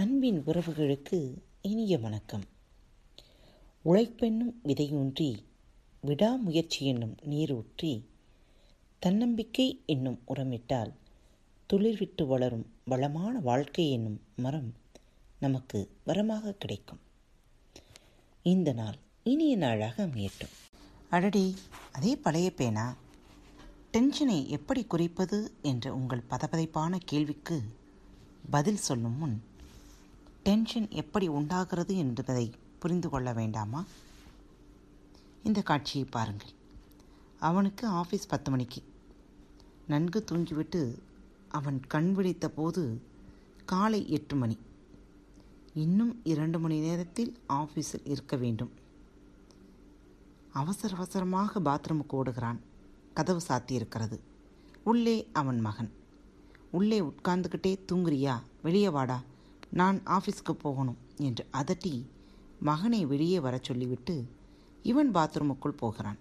அன்பின் உறவுகளுக்கு இனிய வணக்கம். உழைப்பென்னும் விதையூன்றி விடாமுயற்சி என்னும் நீரூற்றி தன்னம்பிக்கை என்னும் உரமிட்டால் துளிர்விட்டு வளரும் வளமான வாழ்க்கை என்னும் மரம் நமக்கு வரமாக கிடைக்கும். இந்த நாள் இனிய நாளாக அமையட்டும். அடடி அதே பழைய பேனா? டென்ஷனை எப்படி குறைப்பது என்ற உங்கள் பதபதைப்பான கேள்விக்கு பதில் சொல்லும் முன் டென்ஷன் எப்படி உண்டாகிறது என்பதை புரிந்து கொள்ள வேண்டாமா? இந்த காட்சியை பாருங்கள். அவனுக்கு ஆஃபீஸ் பத்து மணிக்கு. நன்கு தூங்கிவிட்டு அவன் கண் விழித்த போது காலை எட்டு மணி. இன்னும் இரண்டு மணி நேரத்தில் ஆஃபீஸில் இருக்க வேண்டும். அவசர அவசரமாக பாத்ரூமுக்கு ஓடுகிறான். கதவு சாத்தியிருக்கிறது. உள்ளே அவன் மகன். உள்ளே உட்கார்ந்துக்கிட்டே தூங்குறியா? வெளியே வாடா. நான் ஆஃபீஸ்க்கு போகணும் என்று அதட்டி மகனை வெளியே வர சொல்லிவிட்டு இவன் பாத்ரூமுக்குள் போகிறான்.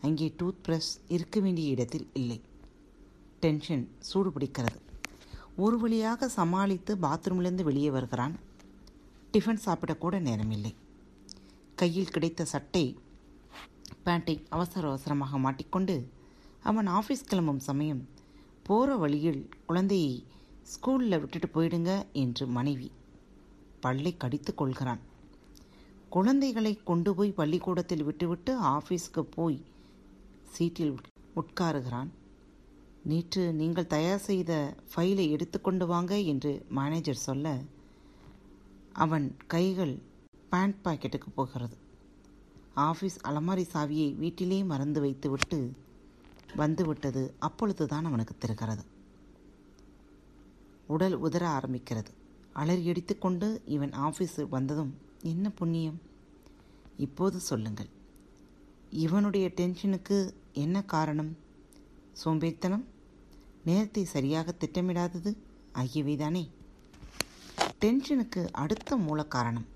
அங்கே டூத் பிரஷ் இருக்க வேண்டிய இடத்தில் இல்லை. டென்ஷன் சூடு பிடிக்கிறது ஒரு வழியாக சமாளித்து பாத்ரூம்லேருந்து வெளியே வருகிறான். டிஃபன் சாப்பிடக்கூட நேரமில்லை. கையில் கிடைத்த சட்டை பேண்டை அவசர அவசரமாக மாட்டிக்கொண்டு அவன் ஆஃபீஸ் கிளம்பும் சமயம் போகிற வழியில் குழந்தையை ஸ்கூலில் விட்டுட்டு போயிடுங்க என்று மனைவி பல்லை கடித்து கொள்கிறான். குழந்தைகளை கொண்டு போய் பள்ளிக்கூடத்தில் விட்டுவிட்டு ஆஃபீஸ்க்கு போய் சீட்டில் உட்காருகிறான். நேற்று நீங்கள் தயார் செய்த ஃபைலை எடுத்துக்கொண்டு வாங்க என்று மேனேஜர் சொல்ல அவன் கைகள் பேண்ட் பாக்கெட்டுக்கு போகிறது. ஆஃபீஸ் அலமாரி சாவியை வீட்டிலே மறந்து வைத்துவிட்டு வந்துவிட்டது. அப்பொழுதுதான் அவனுக்கு தெரிகிறது. உடல் உதற ஆரம்பிக்கிறது. அலறி அடித்துக்கொண்டு இவன் ஆஃபீஸு வந்ததும் என்ன புண்ணியம்? இப்போது சொல்லுங்கள். இவனுடைய டென்ஷனுக்கு என்ன காரணம்? சோம்பேறித்தனம்? நேரத்தை சரியாக திட்டமிடாதது ஆகியவைதானே? டென்ஷனுக்கு அடுத்த மூல காரணம்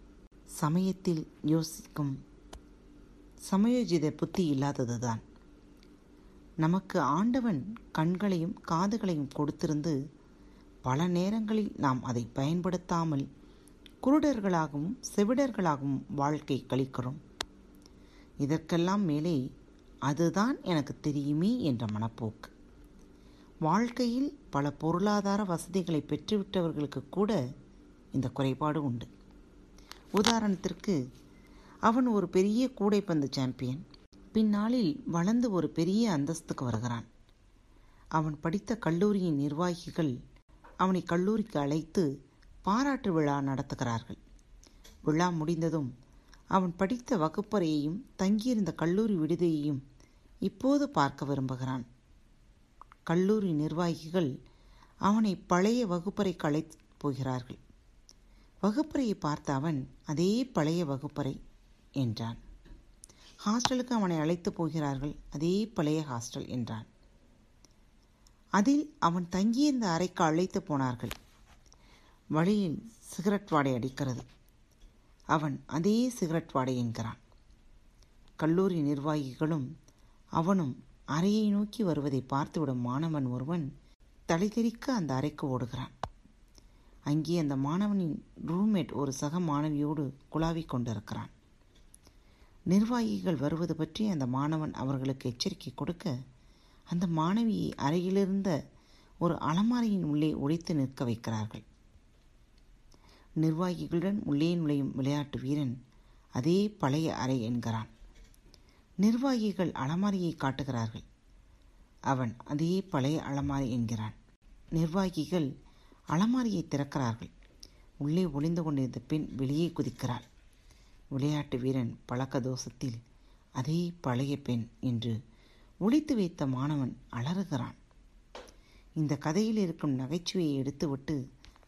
சமயத்தில் யோசிக்கும். சமயோஜித புத்தி இல்லாததுதான். நமக்கு ஆண்டவன் கண்களையும் காதுகளையும் கொடுத்திருந்து பல நேரங்களில் நாம் அதை பயன்படுத்தாமல் குருடர்களாகவும் செவிடர்களாகவும் வாழ்க்கை கழிக்கிறோம். இதற்கெல்லாம் மேலே அதுதான் எனக்கு தெரியுமே என்ற மனப்போக்கு. வாழ்க்கையில் பல பொருளாதார வசதிகளை பெற்றுவிட்டவர்களுக்கு கூட இந்த குறைபாடு உண்டு. உதாரணத்திற்கு அவன் ஒரு பெரிய கூடைப்பந்து சாம்பியன். பின்னாளில் வளர்ந்து ஒரு பெரிய அந்தஸ்துக்கு வருகிறான். அவன் படித்த கல்லூரியின் நிர்வாகிகள் அவனை கல்லூரிக்கு அழைத்து பாராட்டு விழா நடத்துகிறார்கள். விழா முடிந்ததும் அவன் படித்த வகுப்பறையையும் தங்கியிருந்த கல்லூரி விடுதியையும் இப்போது பார்க்க விரும்புகிறான். கல்லூரி நிர்வாகிகள் அவனை பழைய வகுப்பறைக்கு அழைத்து போகிறார்கள். வகுப்பறையை பார்த்த அவன் அதே பழைய வகுப்பறை என்றான். ஹாஸ்டலுக்கு அவனை அழைத்து போகிறார்கள் அதே பழைய ஹாஸ்டல் என்றான். அதில் அவன் தங்கியிருந்த அறைக்கு அழைத்து போனார்கள். வழியில் சிகரெட் வாடை அடிக்கிறது. அவன் அதே சிகரெட் வாடை என்கிறான். கல்லூரி நிர்வாகிகளும் அவனும் அறையை நோக்கி வருவதை பார்த்துவிடும் மாணவன் ஒருவன் தலைதெறிக்க அந்த அறைக்கு ஓடுகிறான். அங்கே அந்த மாணவனின் ரூம்மேட் ஒரு சக மாணவியோடு குழாவிக் கொண்டிருக்கிறான். நிர்வாகிகள் வருவது பற்றி அந்த மாணவன் அவர்களுக்கு எச்சரிக்கை கொடுக்க அந்த மாணவியை அறையிலிருந்த ஒரு அலமாரியின் உள்ளே ஒழித்து நிற்க வைக்கிறார்கள். நிர்வாகிகளுடன் உள்ளே நுழையும் விளையாட்டு வீரன் அதே பழைய அறை என்கிறான். நிர்வாகிகள் அலமாரியை காட்டுகிறார்கள். அவன் அதே பழைய அலமாரி என்கிறான். நிர்வாகிகள் அலமாரியை திறக்கிறார்கள். உள்ளே ஒளிந்து கொண்டிருந்த பெண் வெளியே குதிக்கிறாள். விளையாட்டு வீரன் பழக்க தோஷத்தில் அதே பழைய பெண் என்று ஒழித்து வைத்த மாணவன் அலறுகிறான். இந்த கதையில் இருக்கும் நகைச்சுவையை எடுத்துவிட்டு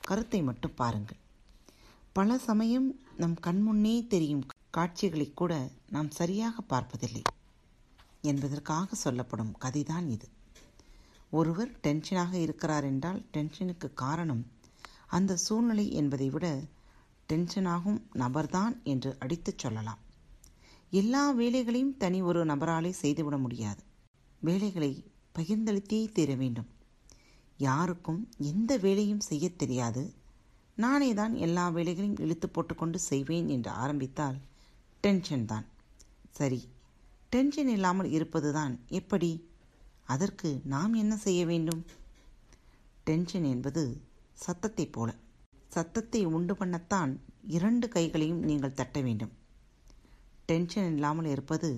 கருத்தை மட்டும் பாருங்கள். பல சமயம் நம் கண்முன்னே தெரியும் காட்சிகளை கூட நாம் சரியாக பார்ப்பதில்லை என்பதற்காக சொல்லப்படும் கதைதான் இது. ஒருவர் டென்ஷனாக இருக்கிறார் என்றால் டென்ஷனுக்கு காரணம் அந்த சூழ்நிலை என்பதை விட டென்ஷனாகும் நபர்தான் என்று அடித்துச் சொல்லலாம். எல்லா வேலைகளையும் தனி ஒரு நபராலே செய்துவிட முடியாது. வேலைகளை பகிர்ந்தளித்தே தீர வேண்டும். யாருக்கும் எந்த வேலையும் செய்யத் தெரியாது. நானே தான் எல்லா வேலைகளையும் இழுத்து போட்டுக்கொண்டு செய்வேன் என்று ஆரம்பித்தால் டென்ஷன் தான். சரி டென்ஷன் இல்லாமல் இருப்பது தான் எப்படி? அதற்கு நாம் என்ன செய்ய வேண்டும்? டென்ஷன் என்பது சத்தத்தைப் போல. சத்தத்தை உண்டு பண்ணத்தான் இரண்டு கைகளையும் நீங்கள் தட்ட வேண்டும். டென்ஷன் இல்லாமல் இருப்பது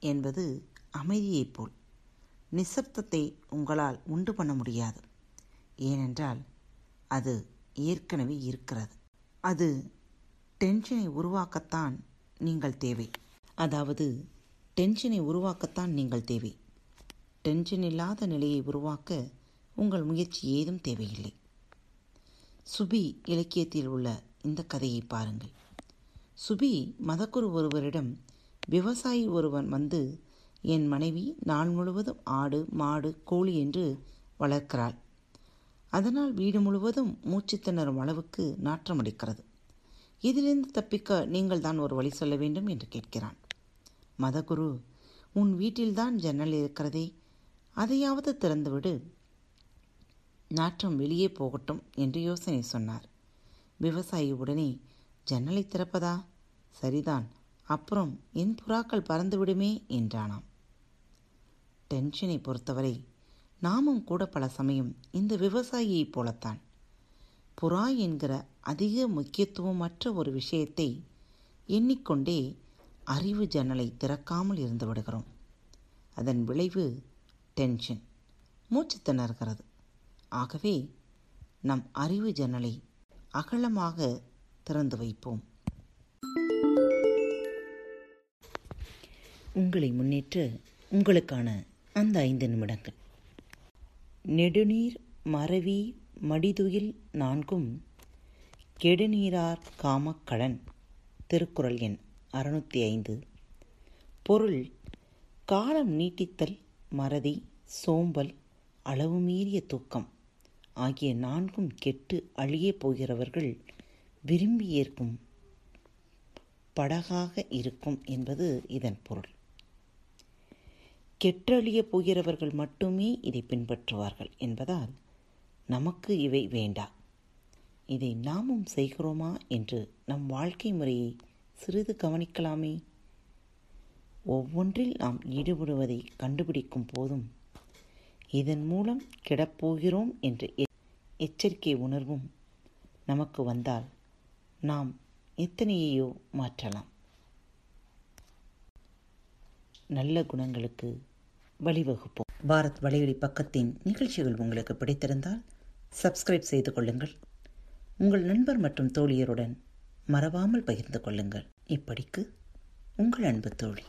என்பது அமைதியைப் போல். நிசப்தத்தை உங்களால் உண்டு பண்ண முடியாது. ஏனென்றால் அது ஏற்கனவே இருக்கிறது. அது டென்ஷனை உருவாக்கத்தான் நீங்கள் தேவை. அதாவது டென்ஷனை உருவாக்கத்தான் நீங்கள் தேவை. டென்ஷன் இல்லாத நிலையை உருவாக்க உங்கள் முயற்சி ஏதும் தேவையில்லை. சுபி இலக்கியத்தில் உள்ள இந்த கதையை பாருங்கள். சுபி மதக்குரு ஒருவரிடம் விவசாயி ஒருவன் வந்து என் மனைவி நாள் முழுவதும் ஆடு மாடு கோழி என்று வளர்க்கிறாள். அதனால் வீடு முழுவதும் மூச்சு திணறும் அளவுக்கு நாற்றம் அடிக்கிறது இதிலிருந்து தப்பிக்க நீங்கள் தான் ஒரு வழி சொல்ல வேண்டும் என்று கேட்கிறான். மதகுரு உன் வீட்டில்தான் ஜன்னல் இருக்கிறதே. அதையாவது திறந்துவிடு. நாற்றம் வெளியே போகட்டும் என்று யோசனை சொன்னார். விவசாயி உடனே ஜன்னலை திறப்பதா? சரிதான். அப்புறம் என் புறாக்கள் பறந்துவிடுமே என்றானாம். டென்ஷனை பொறுத்தவரை நாமும் கூட பல சமயம் இந்த விவசாயியைப் போலத்தான். புறா என்கிற அதிக முக்கியத்துவமற்ற ஒரு விஷயத்தை எண்ணிக்கொண்டே அறிவு ஜன்னலை திறக்காமல் இருந்து விடுகிறோம். அதன் விளைவு டென்ஷன் மூச்சு திணறுகிறது. ஆகவே நம் அறிவு ஜன்னலை அகலமாக திறந்து வைப்போம். உங்களை முன்னேற்று உங்களுக்கான அந்த ஐந்து நிமிடங்கள். நெடுநீர் மறவி மடிதுயில் நான்கும் கெடுநீரார் காமக்கடன் திருக்குறள் எண் அறுநூற்றி ஐந்து. பொருள் காலம் நீட்டித்தல் மறதி சோம்பல் அளவு மீறிய தூக்கம் ஆகிய நான்கும் கெட்டு அழிய போகிறவர்கள் விரும்பி ஏற்கும் படகாக இருக்கும் என்பது இதன் பொருள். கெட்டழியப் போகிறவர்கள் மட்டுமே இதை பின்பற்றுவார்கள் என்பதால் நமக்கு இவை வேண்டா. இதை நாமும் செய்கிறோமா என்று நம் வாழ்க்கை முறையை சிறிது கவனிக்கலாமே. ஒவ்வொன்றில் நாம் ஈடுபடுவதை கண்டுபிடிக்கும் போதும் இதன் மூலம் கிடப்போகிறோம் என்ற எச்சரிக்கை உணர்வும் நமக்கு வந்தால் நாம் எத்தனையோ மாற்றலாம். நல்ல குணங்களுக்கு வழிவகுப்போம். பாரத் வலையொலி பக்கத்தின் நிகழ்ச்சிகள் உங்களுக்கு பிடித்திருந்தால் சப்ஸ்கிரைப் செய்து கொள்ளுங்கள். உங்கள் நண்பர் மற்றும் தோழியருடன் மறவாமல் பகிர்ந்து கொள்ளுங்கள். இப்படிக்கு உங்கள் அன்பு தோழி.